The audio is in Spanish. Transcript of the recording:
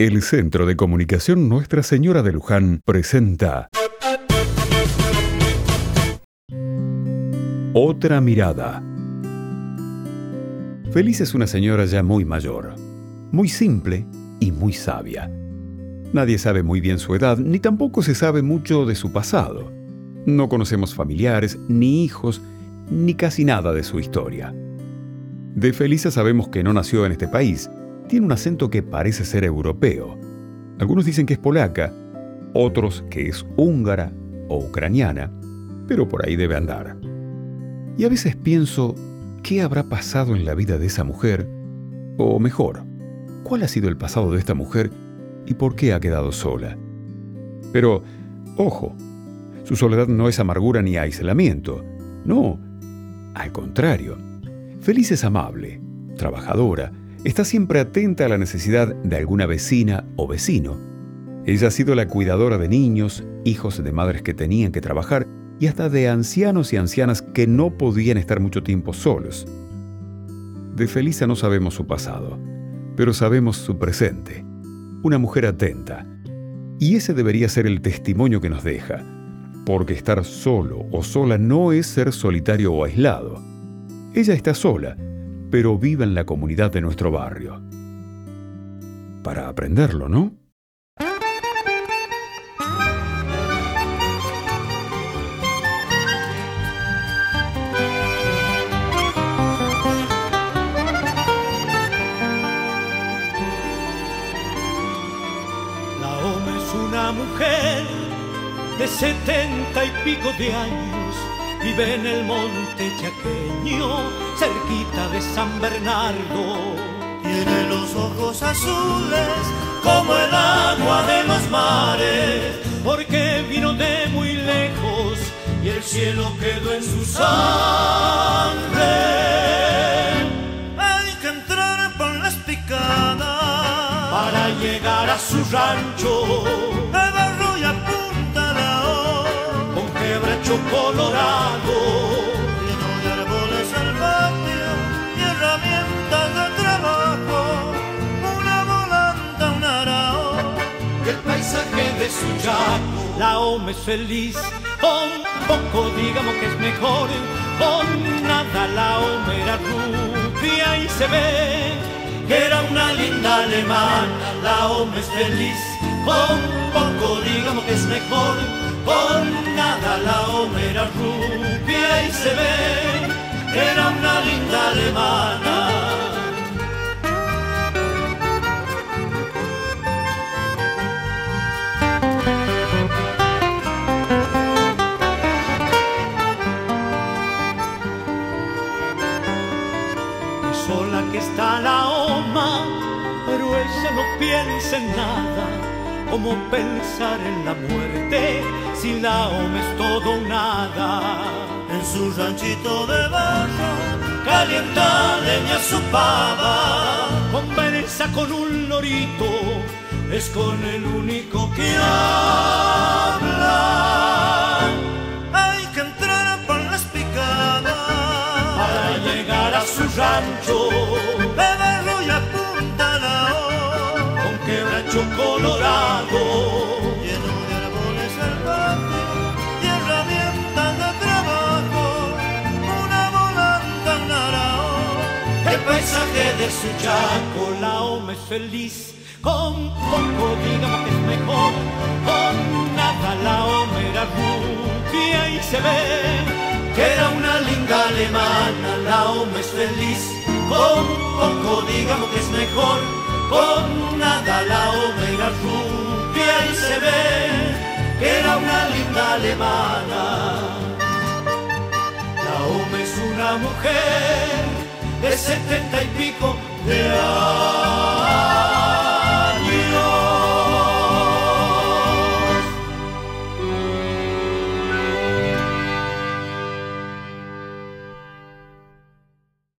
El Centro de Comunicación Nuestra Señora de Luján presenta Otra mirada. Feliz es una señora ya muy mayor, muy simple y muy sabia. Nadie sabe muy bien su edad, ni tampoco se sabe mucho de su pasado. No conocemos familiares, ni hijos, ni casi nada de su historia. De Felisa sabemos que no nació en este país. Tiene un acento que parece ser europeo. Algunos dicen que es polaca, otros que es húngara o ucraniana, pero por ahí debe andar. Y a veces pienso, ¿qué habrá pasado en la vida de esa mujer? O mejor, ¿cuál ha sido el pasado de esta mujer y por qué ha quedado sola? Pero, ojo, su soledad no es amargura ni aislamiento. No, al contrario. Feliz es amable, trabajadora, está siempre atenta a la necesidad de alguna vecina o vecino. Ella ha sido la cuidadora de niños, hijos de madres que tenían que trabajar y hasta de ancianos y ancianas que no podían estar mucho tiempo solos. De Felisa no sabemos su pasado, pero sabemos su presente. Una mujer atenta. Y ese debería ser el testimonio que nos deja, porque estar solo o sola no es ser solitario o aislado. Ella está sola, pero vive en la comunidad de nuestro barrio. Para aprenderlo, ¿no? una mujer de setenta y pico de años, vive en el monte chaqueño, cerquita de San Bernardo. Tiene los ojos azules como el agua de los mares, porque vino de muy lejos y el cielo quedó en su sangre. Hay que entrar por las picadas para llegar a su rancho colorado, La OME es feliz, con poco digamos que es mejor, con nada la OME era rubia y se ve que era una linda alemana. La OME es feliz, con poco digamos que es mejor con nada la homera rubia y se ve que era una linda alemana. Está la oma, pero ella no piensa en nada como pensar en la muerte si la OME es todo nada. En su ranchito de barro calienta leña su pava. Conversa con un lorito, es con el único que habla. Llegar a su rancho. Colorado, lleno de árboles salvajes y herramientas de trabajo, una volanta, arao, el paisaje de su chaco, la OME es feliz, con poco digamos que es mejor, con nada la OME era rubia y se ve que era una linda alemana, la OME es feliz, con poco digamos que es mejor con nada la omega rubia y se ve que era una linda alemana. La Ome es una mujer de setenta y pico de años.